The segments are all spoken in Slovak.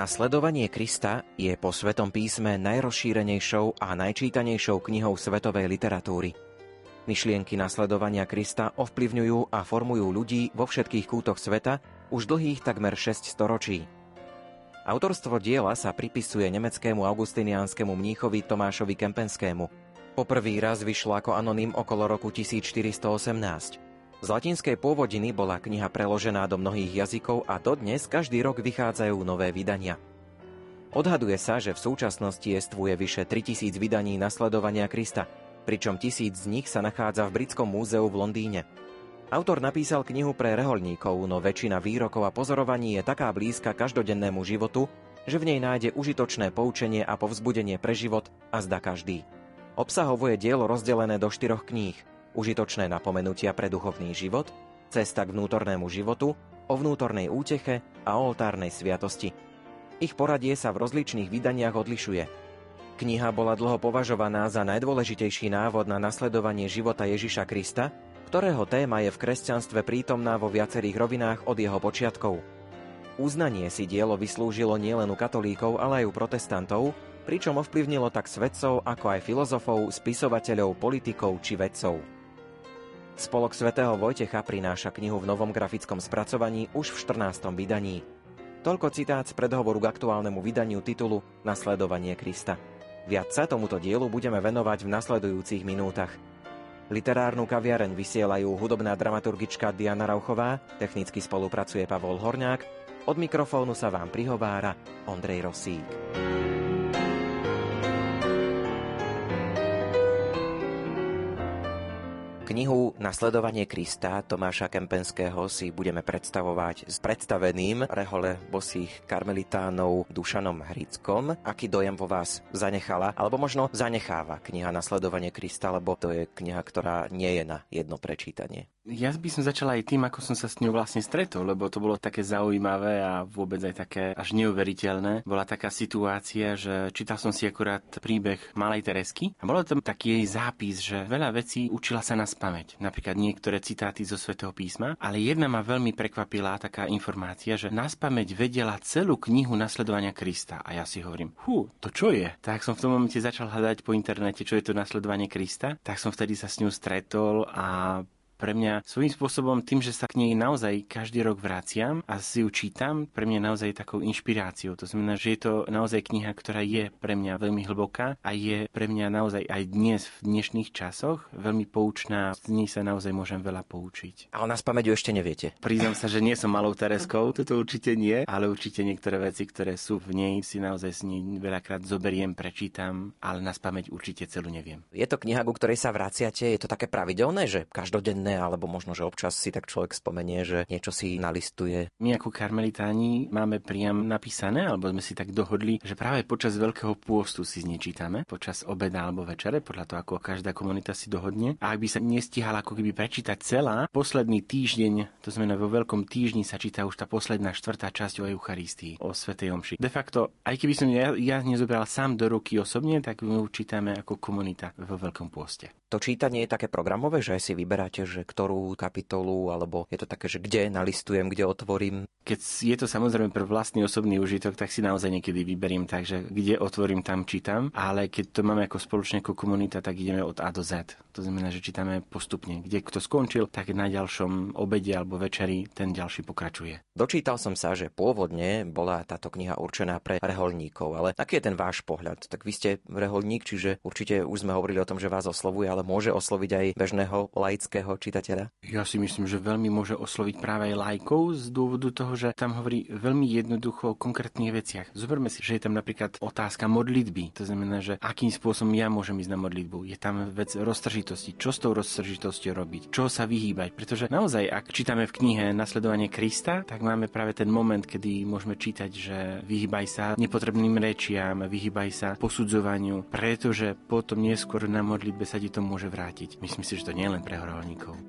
Nasledovanie Krista je po Svetom písme najrozšírenejšou a najčítanejšou knihou svetovej literatúry. Myšlienky nasledovania Krista ovplyvňujú a formujú ľudí vo všetkých kútoch sveta už dlhých takmer 6 storočí. Autorstvo diela sa pripisuje nemeckému augustiniánskemu mníchovi Tomášovi Kempenskému. Poprvý raz vyšlo ako anonym okolo roku 1418. Z latinskej pôvodiny bola kniha preložená do mnohých jazykov a dodnes každý rok vychádzajú nové vydania. Odhaduje sa, že v súčasnosti jestvuje vyše 3000 vydaní nasledovania Krista, pričom tisíc z nich sa nachádza v Britskom múzeu v Londýne. Autor napísal knihu pre reholníkov, no väčšina výrokov a pozorovaní je taká blízka každodennému životu, že v nej nájde užitočné poučenie a povzbudenie pre život a zda každý. Obsahovo je dielo rozdelené do štyroch kníh – užitočné napomenutia pre duchovný život, cesta k vnútornému životu, o vnútornej úteche a o oltárnej sviatosti. Ich poradie sa v rozličných vydaniach odlišuje. Kniha bola dlho považovaná za najdôležitejší návod na nasledovanie života Ježiša Krista, ktorého téma je v kresťanstve prítomná vo viacerých rovinách od jeho počiatkov. Uznanie si dielo vyslúžilo nielen u katolíkov, ale aj u protestantov, pričom ovplyvnilo tak svedcov, ako aj filozofov, spisovateľov, politikov či vedcov. Spolok svätého Vojtecha prináša knihu v novom grafickom spracovaní už v 14. vydaní. Toľko citát z predhovoru k aktuálnemu vydaniu titulu Nasledovanie Krista. Viac sa tomuto dielu budeme venovať v nasledujúcich minútach. Literárnu kaviareň vysielajú hudobná dramaturgička Diana Rauchová, technicky spolupracuje Pavol Horňák, od mikrofónu sa vám prihovára Ondrej Rosík. Knihu Nasledovanie Krista Tomáša Kempenského si budeme predstavovať s predstaveným rehole bosých karmelitánov Dušanom Hrickom. Aký dojem vo vás zanechala, alebo možno zanecháva kniha Nasledovanie Krista, lebo to je kniha, ktorá nie je na jedno prečítanie. Ja by som začala aj tým, ako som sa s ňou vlastne stretol, lebo to bolo také zaujímavé a vôbec aj také až neuveriteľné. Bola taká situácia, že čítal som si akurát príbeh Malej Teresky a bolo tam taký jej zápis, že veľa vecí učila sa na spameť. Napríklad niektoré citáty zo svätého písma, ale jedna ma veľmi prekvapila taká informácia, že na spameť vedela celú knihu nasledovania Krista. A ja si hovorím, hu, to čo je? Tak som v tom momente začal hľadať po internete, čo je to nasledovanie Krista. Tak som vtedy sa s ňou stretol a pre mňa svojím spôsobom tým, že sa k nej naozaj každý rok vraciam a si ju čítam, pre mňa naozaj takou inšpiráciou. To znamená, že je to naozaj kniha, ktorá je pre mňa veľmi hlboká a je pre mňa naozaj aj dnes v dnešných časoch veľmi poučná. Z nej sa naozaj môžem veľa poučiť. A ona z pamäťu ešte neviete. Priznám sa, že nie som malou Tereskou, toto určite nie, ale určite niektoré veci, ktoré sú v nej, si naozaj s nej veľakrát zoberiem, prečítam, ale na spameť určite celú neviem. Je to kniha, ku ktorej sa vraciate, je to také pravidelné, že každodenné iné, alebo možno, že občas si tak človek spomenie, že niečo si nalistuje. My ako karmelitáni máme priam napísané, alebo sme si tak dohodli, že práve počas Veľkého pôstu si nečítame, počas obeda alebo večere, podľa toho, ako každá komunita si dohodne. A ak by sa nestihala ako keby prečítať celá, posledný týždeň, to znamená vo Veľkom týždni sa číta už tá posledná štvrtá časť o Eucharistii, o Svetej Omši. De facto, aj keby som ja, ja nezobral sám do ruky osobne, tak ju čítame ako komunita vo Veľkom pôste. To čítanie je také programové, že si vyberáte, že ktorú kapitolu, alebo je to také, že kde nalistujem, kde otvorím? Keď je to samozrejme pre vlastný osobný užitok, tak si naozaj niekedy vyberiem tak, že kde otvorím, tam čítam, ale keď to máme ako spoločne ako komunita, tak ideme od A do Z. To znamená, že čítame postupne. Kde kto skončil, tak na ďalšom obede alebo večeri ten ďalší pokračuje. Dočítal som sa, že pôvodne bola táto kniha určená pre reholníkov, ale aký je ten váš pohľad? Tak vy ste reholník, čiže určite už sme hovorili o tom, že vás oslovuje, ale môže osloviť aj bežného laického čitateľa? Ja si myslím, že veľmi môže osloviť práve aj lajkov z dôvodu toho, že tam hovorí veľmi jednoducho o konkrétnych veciach. Zoberme si, že je tam napríklad otázka modlitby. To znamená, že akým spôsobom ja môžem ísť na modlitbu. Je tam vec roztržitosti. Čo s tou roztržitosťou robiť? Čo sa vyhýbať? Pretože naozaj, ak čítame v knihe Nasledovanie Krista, tak máme práve ten moment, kedy môžeme čítať, že vyhýbaj sa nepotrebným rečiam, vyhýbaj sa posudzovaniu, pretože potom neskôr na modlitbe sa ti to môže vrátiť. Myslím si, že to nie je len pre horolníkov.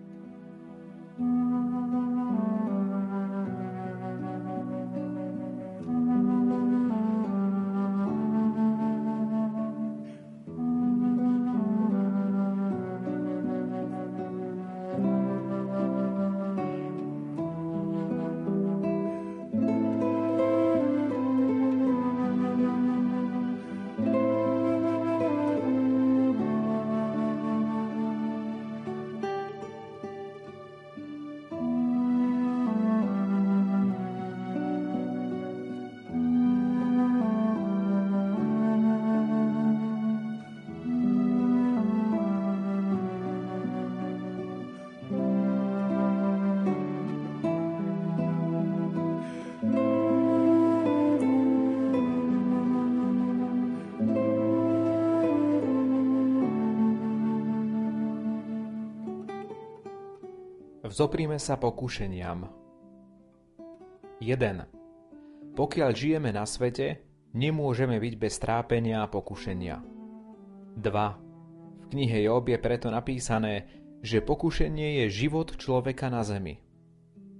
Vzoprime sa pokušeniam. 1. Pokiaľ žijeme na svete, nemôžeme byť bez trápenia a pokušenia. 2. V knihe Job je preto napísané, že pokušenie je život človeka na zemi.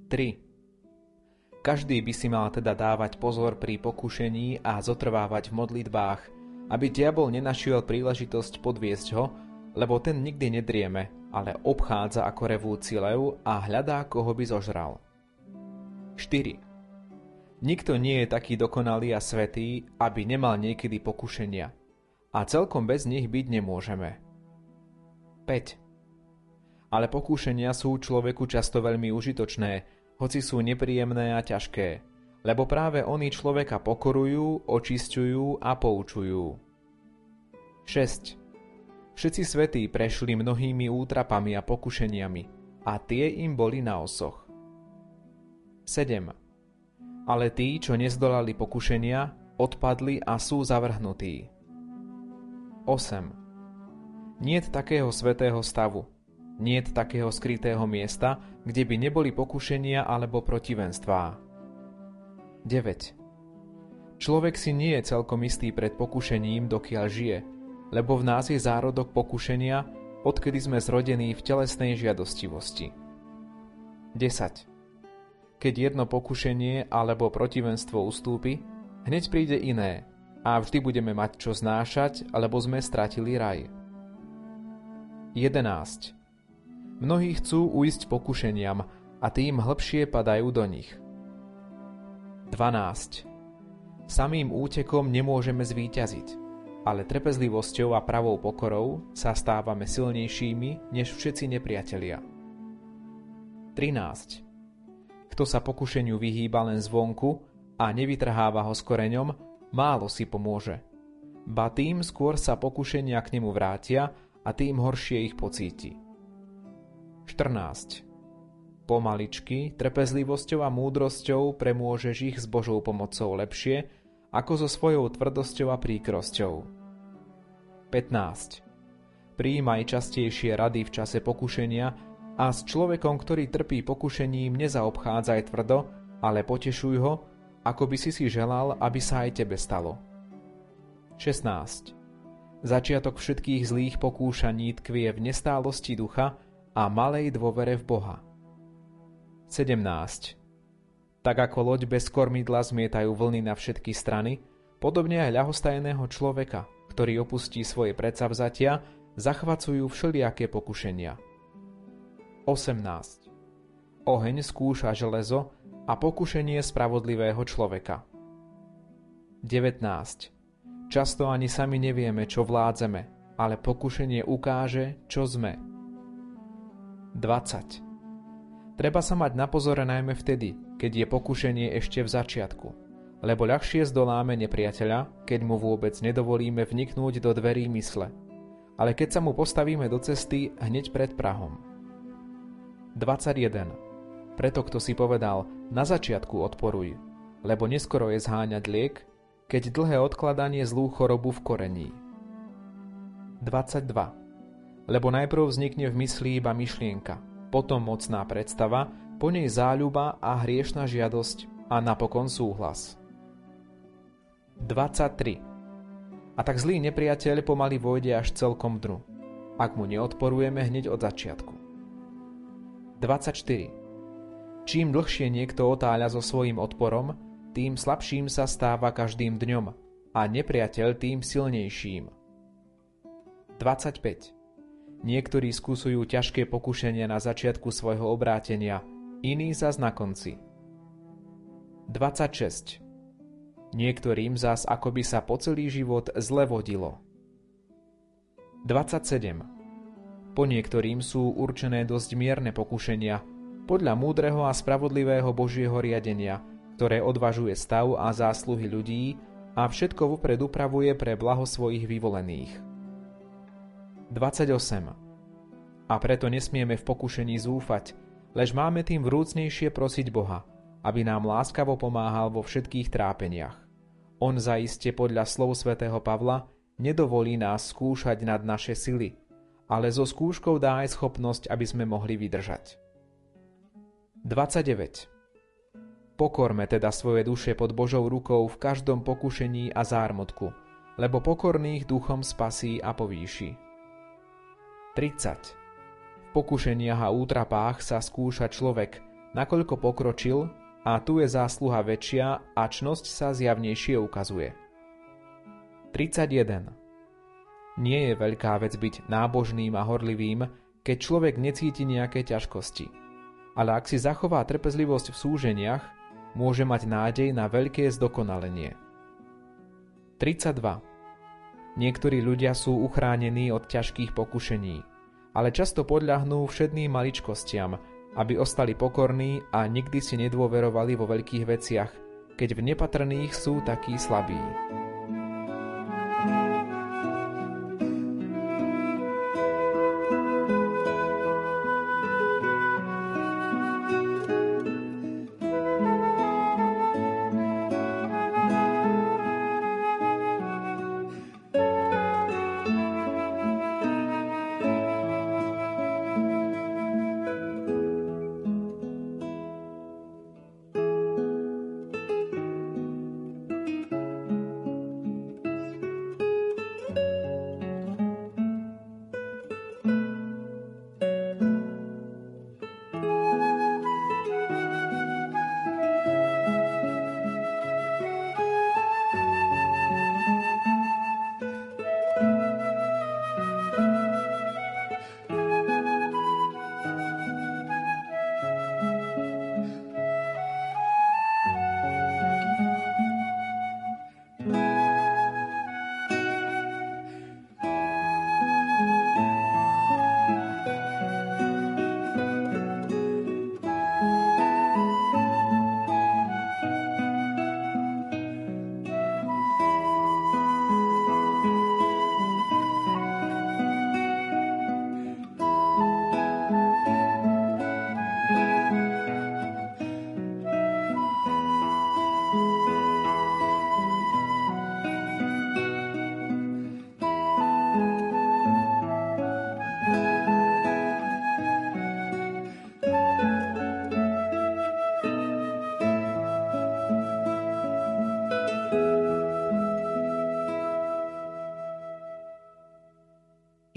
3. Každý by si mal teda dávať pozor pri pokušení a zotrvávať v modlitbách, aby diabol nenašiel príležitosť podviesť ho, lebo ten nikdy nedrieme, ale obchádza ako revúci lev a hľadá, koho by zožral. 4. Nikto nie je taký dokonalý a svetý, aby nemal niekedy pokušenia. A celkom bez nich byť nemôžeme. 5. Ale pokúšenia sú človeku často veľmi užitočné, hoci sú nepríjemné a ťažké, lebo práve oni človeka pokorujú, očisťujú a poučujú. 6. Všetci svetí prešli mnohými útrapami a pokušeniami a tie im boli na osoch. 7. Ale tí, čo nezdolali pokušenia, odpadli a sú zavrhnutí. 8. Niet takého svetého stavu, Niet takého skrytého miesta, kde by neboli pokušenia alebo protivenstvá. 9. Človek si nie je celkom istý pred pokušením, dokiaľ žije, lebo v nás je zárodok pokušenia, odkedy sme zrodení v telesnej žiadostivosti. 10. Keď jedno pokušenie alebo protivenstvo ustúpi, hneď príde iné a vždy budeme mať čo znášať, alebo sme stratili raj. 11. Mnohí chcú uísť pokušeniam a tým hlbšie padajú do nich. 12. Samým útekom nemôžeme zvíťaziť, ale trpezlivosťou a pravou pokorou sa stávame silnejšími než všetci nepriatelia. 13. Kto sa pokušeniu vyhýba len zvonku a nevytrháva ho s koreňom, málo si pomôže. Ba tým skôr sa pokušenia k nemu vrátia a tým horšie ich pocíti. 14. Pomaličky, trpezlivosťou a múdrosťou premôžeš ich s Božou pomocou lepšie, ako so svojou tvrdosťou a príkrosťou. 15. Príjmaj častejšie rady v čase pokušenia a s človekom, ktorý trpí pokušením, nezaobchádzaj tvrdo, ale potešuj ho, ako by si si želal, aby sa aj tebe stalo. 16. Začiatok všetkých zlých pokúšaní tkvie v nestálosti ducha, a malej dôvere v Boha. 17. Tak ako loď bez kormidla zmietajú vlny na všetky strany, podobne aj ľahostajného človeka, ktorý opustí svoje predsavzatia, zachvacujú všelijaké pokušenia. 18. Oheň skúša železo a pokušenie spravodlivého človeka. 19. Často ani sami nevieme, čo vládzeme, ale pokušenie ukáže, čo sme – 20. Treba sa mať na pozore najmä vtedy, keď je pokušenie ešte v začiatku, lebo ľahšie zdoláme nepriateľa, keď mu vôbec nedovolíme vniknúť do dverí mysle, ale keď sa mu postavíme do cesty hneď pred Prahom. 21. Preto kto si povedal, na začiatku odporuj, lebo neskoro je zháňať liek, keď dlhé odkladanie zlú chorobu v korení. 22 lebo najprv vznikne v mysli iba myšlienka, potom mocná predstava, po nej záľuba a hriešna žiadosť a napokon súhlas. 23. A tak zlý nepriateľ pomaly vojde až celkom dnu, ak mu neodporujeme hneď od začiatku. 24. Čím dlhšie niekto otáľa so svojím odporom, tým slabším sa stáva každým dňom a nepriateľ tým silnejším. 25. Niektorí skúsujú ťažké pokušenia na začiatku svojho obrátenia, iní zas na konci. 26. Niektorým zas akoby sa po celý život zle vodilo. 27. Po niektorým sú určené dosť mierne pokušenia, podľa múdreho a spravodlivého Božieho riadenia, ktoré odvažuje stav a zásluhy ľudí a všetko vopred upravuje pre blaho svojich vyvolených. 28. A preto nesmieme v pokušení zúfať, lež máme tým vrúcnejšie prosiť Boha, aby nám láskavo pomáhal vo všetkých trápeniach. On zaiste podľa slov svätého Pavla nedovolí nás skúšať nad naše sily, ale so skúškou dá aj schopnosť, aby sme mohli vydržať. 29. Pokorme teda svoje duše pod Božou rukou v každom pokušení a zármodku, lebo pokorných duchom spasí a povýši. 30. V pokušeniach a útrapách sa skúša človek, nakoľko pokročil, a tu je zásluha väčšia a čnosť sa zjavnejšie ukazuje. 31. Nie je veľká vec byť nábožným a horlivým, keď človek necíti nejaké ťažkosti. Ale ak si zachová trpezlivosť v súženiach, môže mať nádej na veľké zdokonalenie. 32. Niektorí ľudia sú uchránení od ťažkých pokušení, ale často podľahnú všetným maličkostiam, aby ostali pokorní a nikdy si nedôverovali vo veľkých veciach, keď v nepatrných sú takí slabí.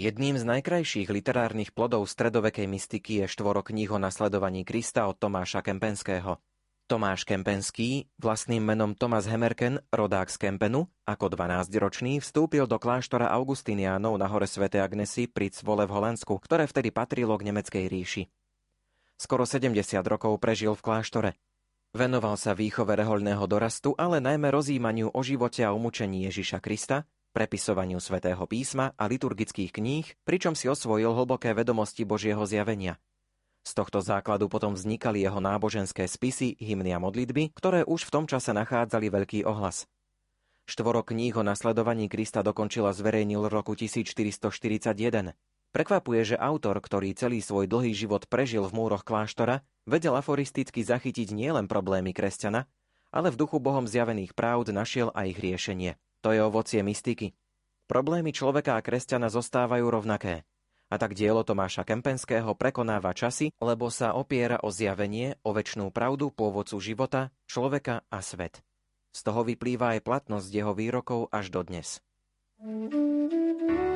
Jedným z najkrajších literárnych plodov stredovekej mystiky je štvorok kníh o nasledovaní Krista od Tomáša Kempenského. Tomáš Kempenský, vlastným menom Thomas Hemerken, rodák z Kempenu, ako 12-ročný vstúpil do kláštora Augustinianov na hore Sv. Agnesy pri Cvole v Holandsku, ktoré vtedy patrilo k nemeckej ríši. Skoro 70 rokov prežil v kláštore. Venoval sa výchove rehoľného dorastu, ale najmä rozímaniu o živote a umúčení Ježiša Krista, prepisovaniu svätého písma a liturgických kníh, pričom si osvojil hlboké vedomosti Božieho zjavenia. Z tohto základu potom vznikali jeho náboženské spisy, hymny a modlitby, ktoré už v tom čase nachádzali veľký ohlas. Štvorok kníh o nasledovaní Krista dokončila zverejnil roku 1441. Prekvapuje, že autor, ktorý celý svoj dlhý život prežil v múroch kláštora, vedel aforisticky zachytiť nielen problémy kresťana, ale v duchu Bohom zjavených pravd našiel aj ich riešenie. To je ovocie mystiky. Problémy človeka a kresťana zostávajú rovnaké. A tak dielo Tomáša Kempenského prekonáva časy, lebo sa opiera o zjavenie, o väčšnú pravdu pôvodcu života, človeka a svet. Z toho vyplýva aj platnosť jeho výrokov až dodnes. thank you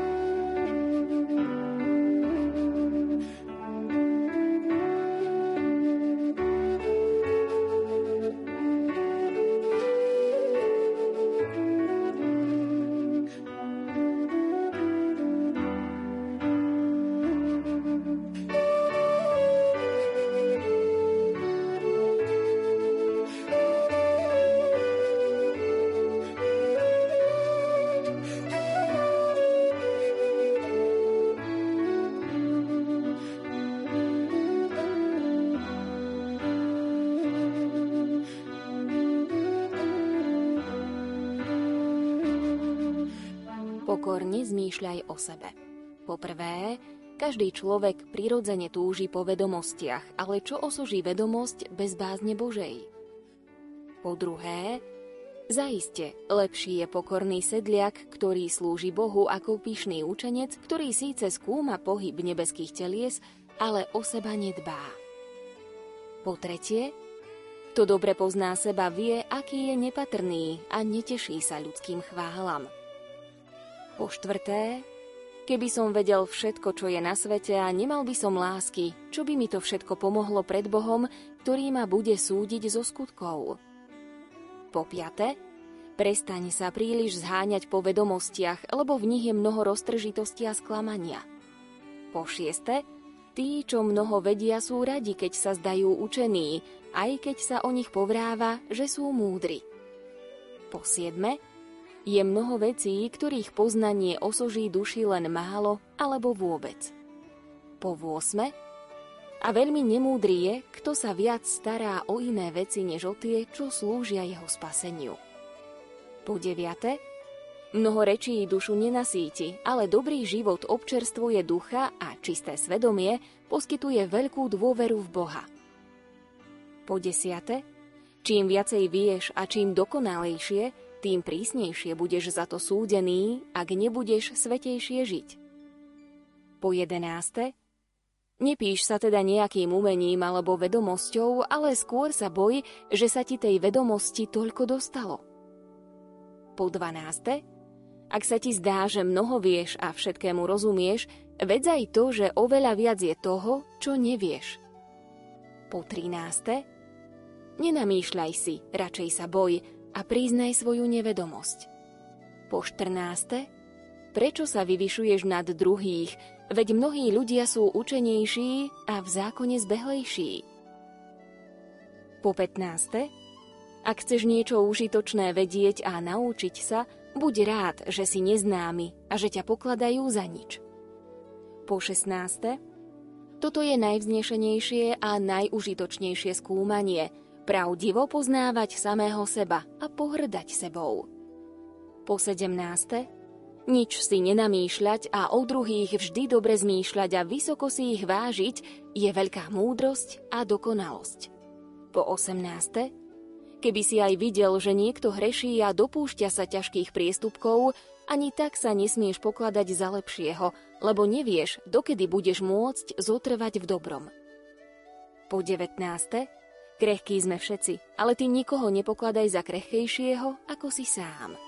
pokorne zmýšľaj o sebe. Poprvé, každý človek prirodzene túži po vedomostiach, ale čo osoží vedomosť bez bázne Božej? Po druhé, zaiste, lepší je pokorný sedliak, ktorý slúži Bohu ako pyšný učenec, ktorý síce skúma pohyb nebeských telies, ale o seba nedbá. Po tretie, kto dobre pozná seba, vie, aký je nepatrný a neteší sa ľudským chválam. Po štvrté, keby som vedel všetko, čo je na svete a nemal by som lásky, čo by mi to všetko pomohlo pred Bohom, ktorý ma bude súdiť zo skutkov. Po piate, prestaň sa príliš zháňať po vedomostiach, lebo v nich je mnoho roztržitosti a sklamania. Po šieste, tí, čo mnoho vedia, sú radi, keď sa zdajú učení, aj keď sa o nich povráva, že sú múdri. Po siedme, je mnoho vecí, ktorých poznanie osoží duši len málo alebo vôbec. Po vôsme, a veľmi nemúdry je, kto sa viac stará o iné veci než o tie, čo slúžia jeho spaseniu. Po deviate, mnoho rečí dušu nenasíti, ale dobrý život občerstvuje ducha a čisté svedomie poskytuje veľkú dôveru v Boha – po desiate, čím viacej vieš a čím dokonalejšie, tým prísnejšie budeš za to súdený, ak nebudeš svetejšie žiť. Po jedenáste, nepíš sa teda nejakým umením alebo vedomosťou, ale skôr sa boj, že sa ti tej vedomosti toľko dostalo. Po dvanáste, ak sa ti zdá, že mnoho vieš a všetkému rozumieš, vedz aj to, že oveľa viac je toho, čo nevieš. Po trináste, Nenamýšľaj si, radšej sa boj a priznaj svoju nevedomosť. Po 14. Prečo sa vyvyšuješ nad druhých, veď mnohí ľudia sú učenejší a v zákone zbehlejší. Po 15. Ak chceš niečo užitočné vedieť a naučiť sa, buď rád, že si neznámy a že ťa pokladajú za nič. Po 16. Toto je najvznešenejšie a najužitočnejšie skúmanie – pravdivo poznávať samého seba a pohrdať sebou. Po sedemnáste, nič si nenamýšľať a o druhých vždy dobre zmýšľať a vysoko si ich vážiť je veľká múdrosť a dokonalosť. Po osemnáste, keby si aj videl, že niekto hreší a dopúšťa sa ťažkých priestupkov, ani tak sa nesmieš pokladať za lepšieho, lebo nevieš, dokedy budeš môcť zotrvať v dobrom. Po 19. Krehkí sme všetci, ale ty nikoho nepokladaj za krehkejšieho ako si sám.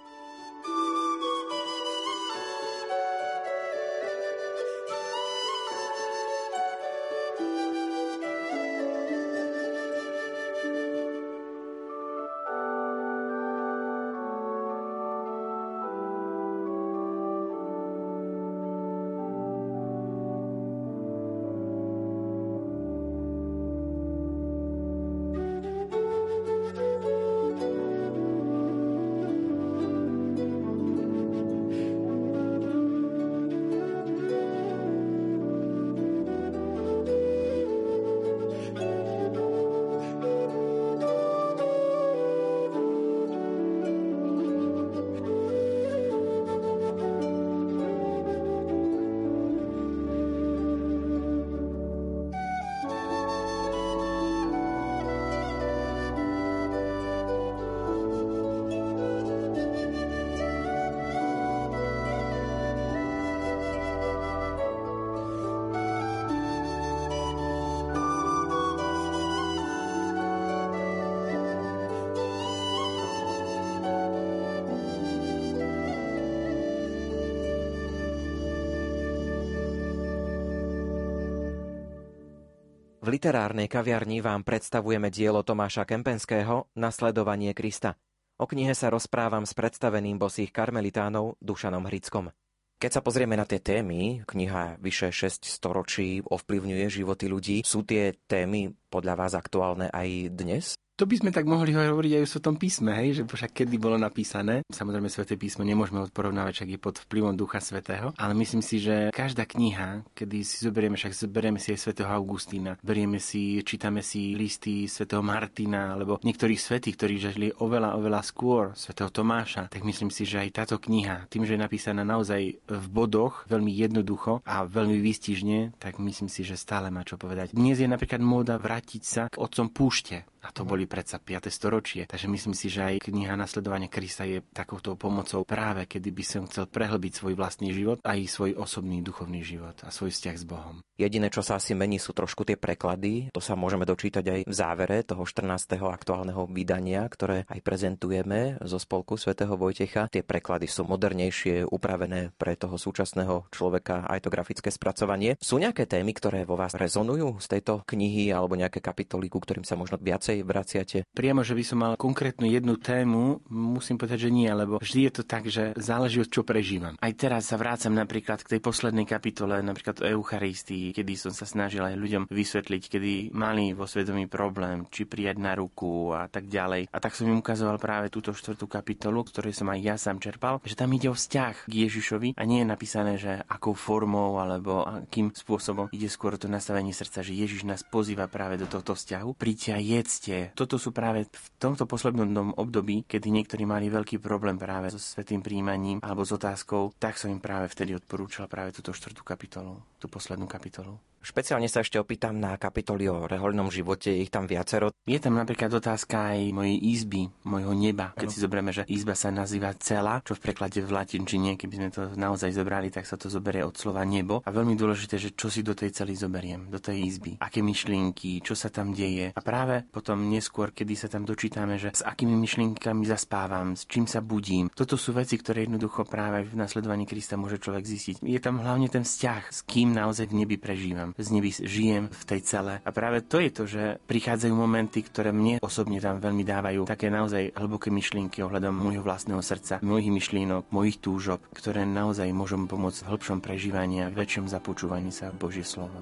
V literárnej kaviarni vám predstavujeme dielo Tomáša Kempenského Nasledovanie Krista. O knihe sa rozprávam s predstaveným bosých karmelitánov Dušanom Hrickom. Keď sa pozrieme na tie témy, kniha vyše 6 storočí ovplyvňuje životy ľudí, sú tie témy podľa vás aktuálne aj dnes? To by sme tak mohli hovoriť aj o Svetom písme, hej, že však kedy bolo napísané. Samozrejme, Sveté písmo nemôžeme odporovnávať, však je pod vplyvom Ducha Svetého, ale myslím si, že každá kniha, kedy si zoberieme, však zoberieme si aj Svetého Augustína, berieme si, čítame si listy Svetého Martina, alebo niektorých svetých, ktorí žili oveľa, oveľa skôr, Svetého Tomáša, tak myslím si, že aj táto kniha, tým, že je napísaná naozaj v bodoch, veľmi jednoducho a veľmi výstižne, tak myslím si, že stále má čo povedať. Dnes je napríklad móda vrátiť sa k otcom púšte, A to boli predsa 5. storočie. Takže myslím si, že aj kniha Nasledovania Krista je takouto pomocou práve, kedy by som chcel prehlbiť svoj vlastný život a i svoj osobný duchovný život a svoj vzťah s Bohom. Jediné, čo sa asi mení, sú trošku tie preklady. To sa môžeme dočítať aj v závere toho 14. aktuálneho vydania, ktoré aj prezentujeme zo spolku svätého Vojtecha. Tie preklady sú modernejšie, upravené pre toho súčasného človeka, aj to grafické spracovanie. Sú nejaké témy, ktoré vo vás rezonujú z tejto knihy alebo nejaké kapitoly, ku ktorým sa možno viacej vraciate? Priamo, že by som mal konkrétnu jednu tému, musím povedať, že nie, lebo vždy je to tak, že záleží od čo prežívam. Aj teraz sa vrácam napríklad k tej poslednej kapitole, napríklad o Eucharistii, kedy som sa snažil aj ľuďom vysvetliť, kedy mali vo svedomí problém, či prijať na ruku a tak ďalej. A tak som im ukazoval práve túto štvrtú kapitolu, ktorej som aj ja sám čerpal, že tam ide o vzťah k Ježišovi a nie je napísané, že akou formou alebo akým spôsobom ide skôr to nastavenie srdca, že Ježiš nás pozýva práve do tohto vzťahu. Príďte a jedzte. Toto sú práve v tomto poslednom období, kedy niektorí mali veľký problém práve so svetým príjmaním alebo s otázkou, tak som im práve vtedy odporúčal práve túto štvrtú kapitolu, tú poslednú kapitolu. hospital. Špeciálne sa ešte opýtam na kapitoly o rehoľnom živote, ich tam viacero. Je tam napríklad otázka aj mojej izby, mojho neba. Keď ano. si zoberieme, že izba sa nazýva cela, čo v preklade v latinčine, keby sme to naozaj zobrali, tak sa to zoberie od slova nebo. A veľmi dôležité, že čo si do tej cely zoberiem, do tej izby, aké myšlienky, čo sa tam deje. A práve potom neskôr, kedy sa tam dočítame, že s akými myšlienkami zaspávam, s čím sa budím. Toto sú veci, ktoré jednoducho práve v nasledovaní Krista môže človek zistiť. Je tam hlavne ten vzťah, s kým naozaj v nebi prežívam z nebi žijem v tej cele. A práve to je to, že prichádzajú momenty, ktoré mne osobne tam veľmi dávajú také naozaj hlboké myšlienky ohľadom môjho vlastného srdca, mojich myšlienok, mojich túžob, ktoré naozaj môžu pomôcť v hĺbšom prežívaní a väčšom započúvaní sa Božie slovo.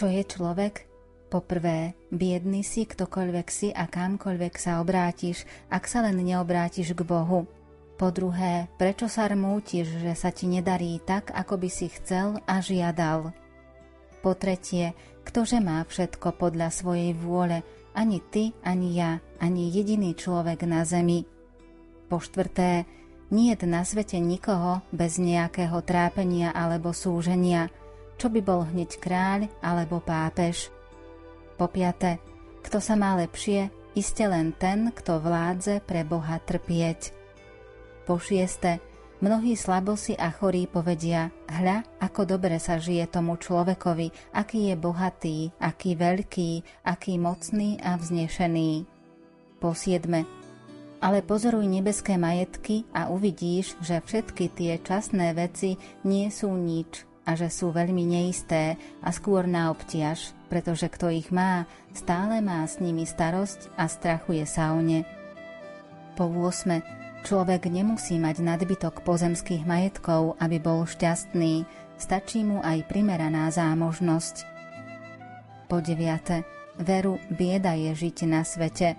Čo je človek? Poprvé, biedný si, ktokoľvek si a kamkoľvek sa obrátiš, ak sa len neobrátiš k Bohu. Po druhé, prečo sa rmútiš, že sa ti nedarí tak, ako by si chcel a žiadal? Po tretie, ktože má všetko podľa svojej vôle, ani ty, ani ja, ani jediný človek na zemi. Po štvrté, nie je na svete nikoho bez nejakého trápenia alebo súženia – čo by bol hneď kráľ alebo pápež. Po piate, kto sa má lepšie, iste len ten, kto vládze pre Boha trpieť. Po šieste, mnohí slabosi a chorí povedia, hľa, ako dobre sa žije tomu človekovi, aký je bohatý, aký veľký, aký mocný a vznešený. Po siedme, ale pozoruj nebeské majetky a uvidíš, že všetky tie časné veci nie sú nič a že sú veľmi neisté a skôr na obtiaž, pretože kto ich má, stále má s nimi starosť a strachuje sa o ne. Po 8. Človek nemusí mať nadbytok pozemských majetkov, aby bol šťastný, stačí mu aj primeraná zámožnosť. Po 9. Veru bieda je žiť na svete.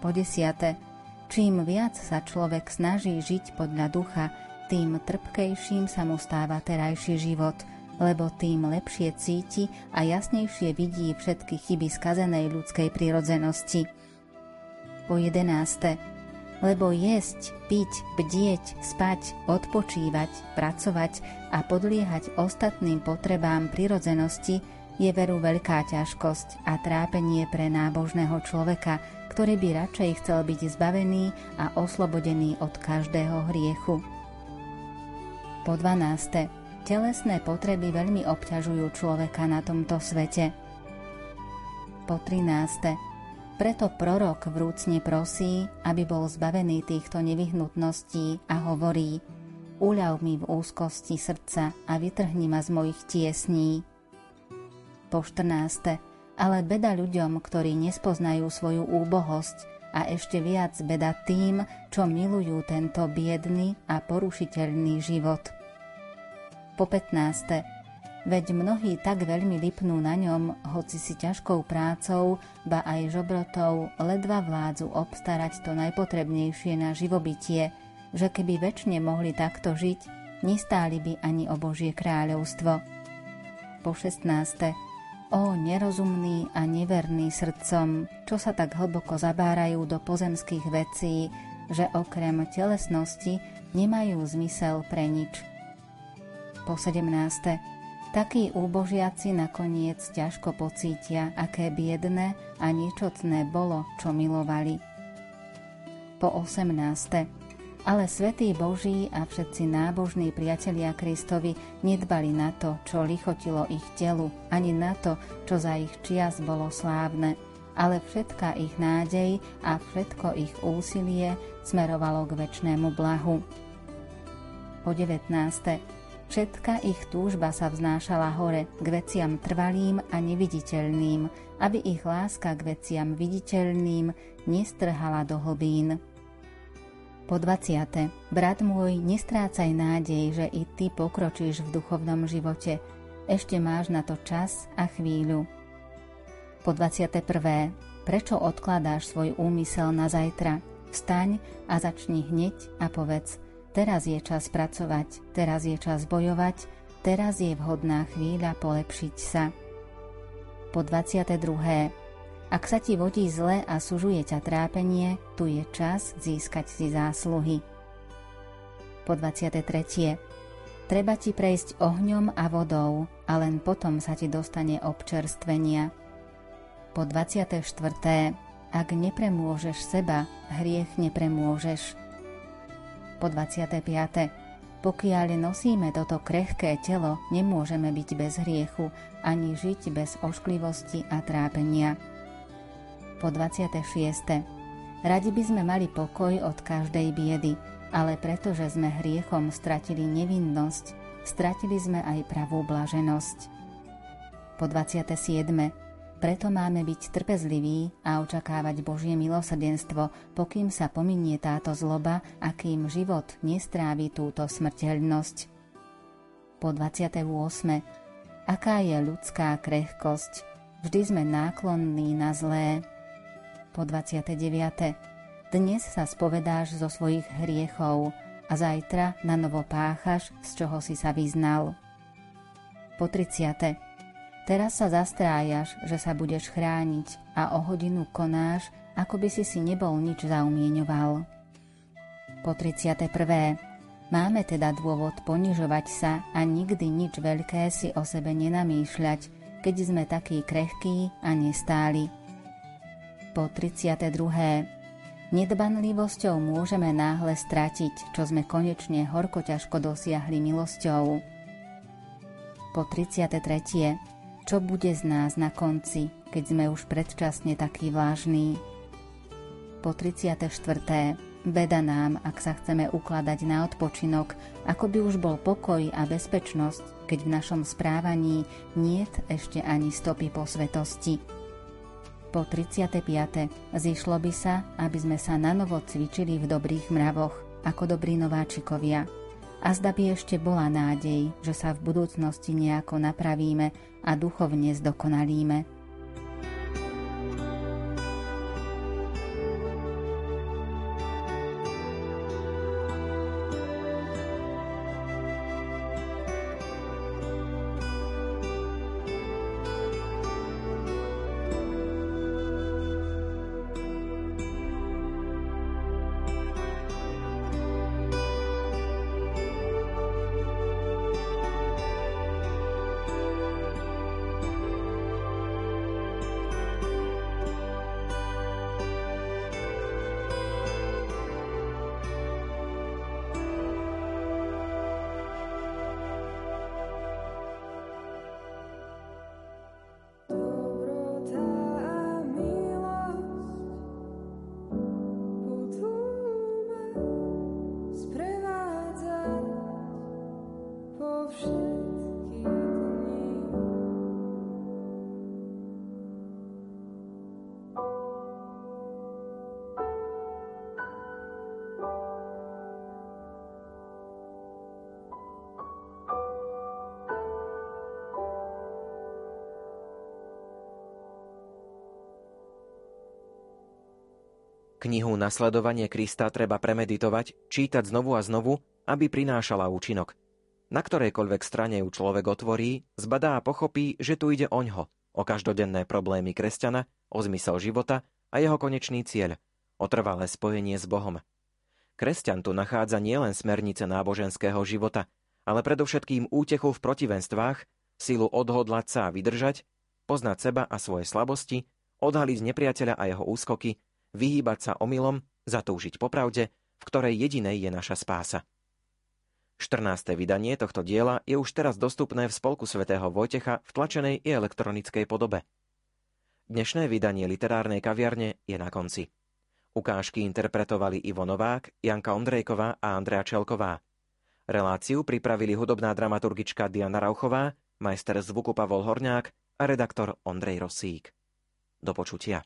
Po 10. Čím viac sa človek snaží žiť podľa ducha, tým trpkejším sa mu stáva terajší život, lebo tým lepšie cíti a jasnejšie vidí všetky chyby skazenej ľudskej prirodzenosti. Po jedenáste, lebo jesť, piť, bdieť, spať, odpočívať, pracovať a podliehať ostatným potrebám prirodzenosti je veru veľká ťažkosť a trápenie pre nábožného človeka, ktorý by radšej chcel byť zbavený a oslobodený od každého hriechu. Po 12. Telesné potreby veľmi obťažujú človeka na tomto svete. Po 13. Preto prorok vrúcne prosí, aby bol zbavený týchto nevyhnutností a hovorí Uľav mi v úzkosti srdca a vytrhni ma z mojich tiesní. Po 14. Ale beda ľuďom, ktorí nespoznajú svoju úbohosť a ešte viac beda tým, čo milujú tento biedný a porušiteľný život. Po 15. Veď mnohí tak veľmi lipnú na ňom, hoci si ťažkou prácou, ba aj žobrotou, ledva vládzu obstarať to najpotrebnejšie na živobytie, že keby väčšine mohli takto žiť, nestáli by ani o Božie kráľovstvo. Po 16 O nerozumný a neverný srdcom, čo sa tak hlboko zabárajú do pozemských vecí, že okrem telesnosti nemajú zmysel pre nič. Po 17. Takí úbožiaci nakoniec ťažko pocítia, aké biedné a ničotné bolo, čo milovali. Po 18 ale svätí Boží a všetci nábožní priatelia Kristovi nedbali na to, čo lichotilo ich telu, ani na to, čo za ich čias bolo slávne, ale všetka ich nádej a všetko ich úsilie smerovalo k väčšnému blahu. Po 19. Všetka ich túžba sa vznášala hore k veciam trvalým a neviditeľným, aby ich láska k veciam viditeľným nestrhala do hlbín. Po 20. Brat môj, nestrácaj nádej, že i ty pokročíš v duchovnom živote. Ešte máš na to čas a chvíľu. Po 21. Prečo odkladáš svoj úmysel na zajtra? Vstaň a začni hneď a povedz, teraz je čas pracovať, teraz je čas bojovať, teraz je vhodná chvíľa polepšiť sa. Po 22. Ak sa ti vodí zle a sužuje ťa trápenie, tu je čas získať si zásluhy. Po 23. Treba ti prejsť ohňom a vodou a len potom sa ti dostane občerstvenia. Po 24. Ak nepremôžeš seba, hriech nepremôžeš. Po 25. Pokiaľ nosíme toto krehké telo, nemôžeme byť bez hriechu ani žiť bez ošklivosti a trápenia po 26. Radi by sme mali pokoj od každej biedy, ale pretože sme hriechom stratili nevinnosť, stratili sme aj pravú blaženosť. Po 27. Preto máme byť trpezliví a očakávať Božie milosrdenstvo, pokým sa pominie táto zloba a kým život nestrávi túto smrteľnosť. Po 28. Aká je ľudská krehkosť? Vždy sme náklonní na zlé, po 29. Dnes sa spovedáš zo svojich hriechov a zajtra na novo páchaš, z čoho si sa vyznal. Po 30. Teraz sa zastrájaš, že sa budeš chrániť a o hodinu konáš, ako by si si nebol nič zaumieňoval. Po 31. Máme teda dôvod ponižovať sa a nikdy nič veľké si o sebe nenamýšľať, keď sme takí krehkí a nestáli. Po 32. Nedbanlivosťou môžeme náhle stratiť, čo sme konečne horko ťažko dosiahli milosťou. Po 33. Čo bude z nás na konci, keď sme už predčasne takí vážni? Po 34. Beda nám, ak sa chceme ukladať na odpočinok, ako by už bol pokoj a bezpečnosť, keď v našom správaní niet ešte ani stopy po svetosti. Po 35. zišlo by sa, aby sme sa nanovo cvičili v dobrých mravoch, ako dobrí nováčikovia. A zda by ešte bola nádej, že sa v budúcnosti nejako napravíme a duchovne zdokonalíme. Knihu Nasledovanie Krista treba premeditovať, čítať znovu a znovu, aby prinášala účinok. Na ktorejkoľvek strane ju človek otvorí, zbadá a pochopí, že tu ide oňho, o každodenné problémy kresťana, o zmysel života a jeho konečný cieľ, o trvalé spojenie s Bohom. Kresťan tu nachádza nielen smernice náboženského života, ale predovšetkým útechu v protivenstvách, silu odhodlať sa a vydržať, poznať seba a svoje slabosti, odhaliť nepriateľa a jeho úskoky, vyhýbať sa omylom, zatúžiť popravde, v ktorej jedinej je naša spása. 14. vydanie tohto diela je už teraz dostupné v spolku svätého Vojtecha v tlačenej i elektronickej podobe. Dnešné vydanie literárnej kaviarne je na konci. Ukážky interpretovali Ivo Novák, Janka Ondrejková a Andrea Čelková. Reláciu pripravili hudobná dramaturgička Diana Rauchová, majster zvuku Pavol Horňák a redaktor Ondrej Rosík. Do počutia.